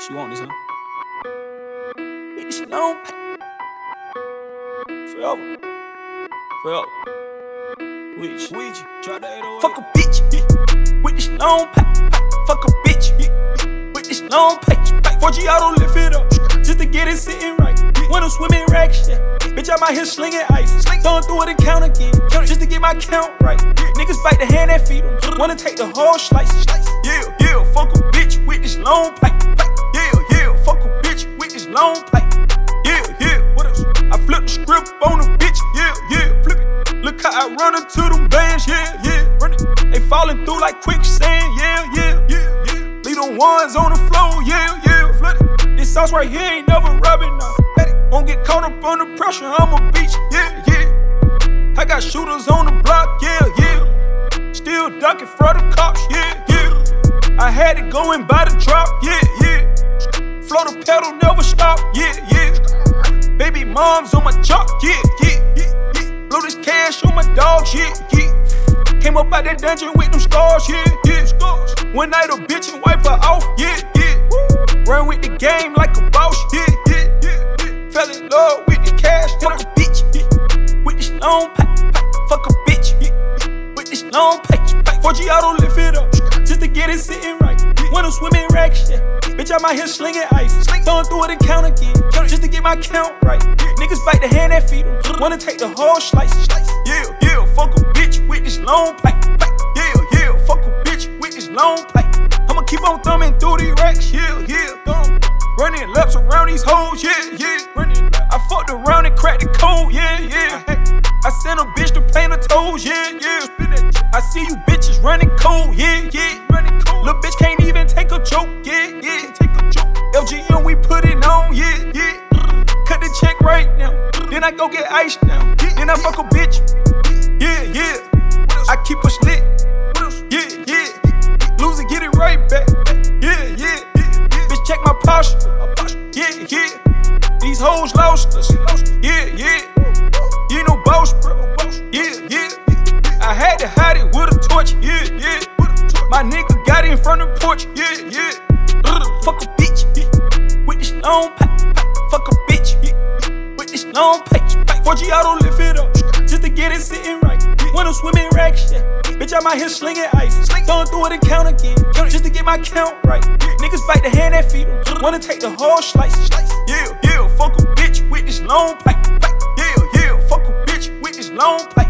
She want this, huh? This long pack. Forever. Forever. With you. With you. Try Fuck a bitch. With this long pack. Fuck a bitch. With this long pack. 4G auto lift it up. Just to get it sitting right. When I'm swimming racks, yeah. Bitch, I'm out here slinging ice. Throwing through it and count again. Just to get my count right. Niggas bite the hand that feed them. Wanna take the whole slice. Yeah, yeah. Fuck a bitch with this long pipe long pipe. Yeah, yeah, what else? I flip the script on a bitch. Yeah, yeah, flip it. Look how I run into them bands. Yeah, yeah, run it. They falling through like quicksand. Yeah, yeah, yeah, yeah. Leave them ones on the floor. Yeah, yeah, flood it. This sauce right here ain't never rubbing now. Won't get caught up under pressure. I'm a beach. Yeah, yeah. I got shooters on the block. Yeah, yeah. Still ducking for the cops. Yeah, yeah. I had it go by the drop. Yeah, yeah. Flow the pedal, never stop, yeah, yeah. Baby moms on my chalk, yeah, yeah, yeah, yeah. Blow this cash on my dogs, yeah, yeah. Came up out that dungeon with them scars, yeah, yeah, scars. One night a bitch and wipe her off, yeah, yeah. Run with the game like a boss, yeah, yeah, yeah. yeah. Fell in love with the cash, fuck a bitch, yeah. With this long pipe, fuck a bitch, yeah. With this long pipe, 4G auto lift it up, just to get it sitting right. When I'm swimming racks, yeah. Bitch, I'm out here slinging ice. Throwing through it and count again. Just to get my count right. Niggas bite the hand that feed them. Wanna take the whole slice. Yeah, yeah, fuck a bitch with this long pipe. Yeah, yeah, fuck a bitch with this long pipe. I'ma keep on thumbing through these racks. Yeah, yeah, Running laps around these hoes. Yeah, yeah. I fucked around and cracked the code. Yeah, yeah. I sent a bitch to paint her toes. Yeah, yeah. I see you bitches running cold. Yeah, Then I go get ice now. Then I fuck a bitch. Yeah, yeah. I keep a slit. Yeah, yeah. Lose it, get it right back. Yeah, yeah. Bitch, check my posture. Yeah, yeah. These hoes lost us. Yeah, yeah. You know boss, bro. Yeah, yeah. I had to hide it with a torch. Yeah, yeah. My nigga got it in front of the porch. Yeah, yeah. Fuck a bitch. With this long pack, fuck a bitch. This long pack, 4G auto lift it up, just to get it sitting right. When I'm swimming racks, yeah. Bitch, I'm out here slinging ice. Throwing through it and count again, just to get my count right. Niggas bite the hand that feed them, wanna take the whole slice. Yeah, yeah, fuck a bitch with this long pipe. Yeah, yeah, fuck a bitch with this long pipe.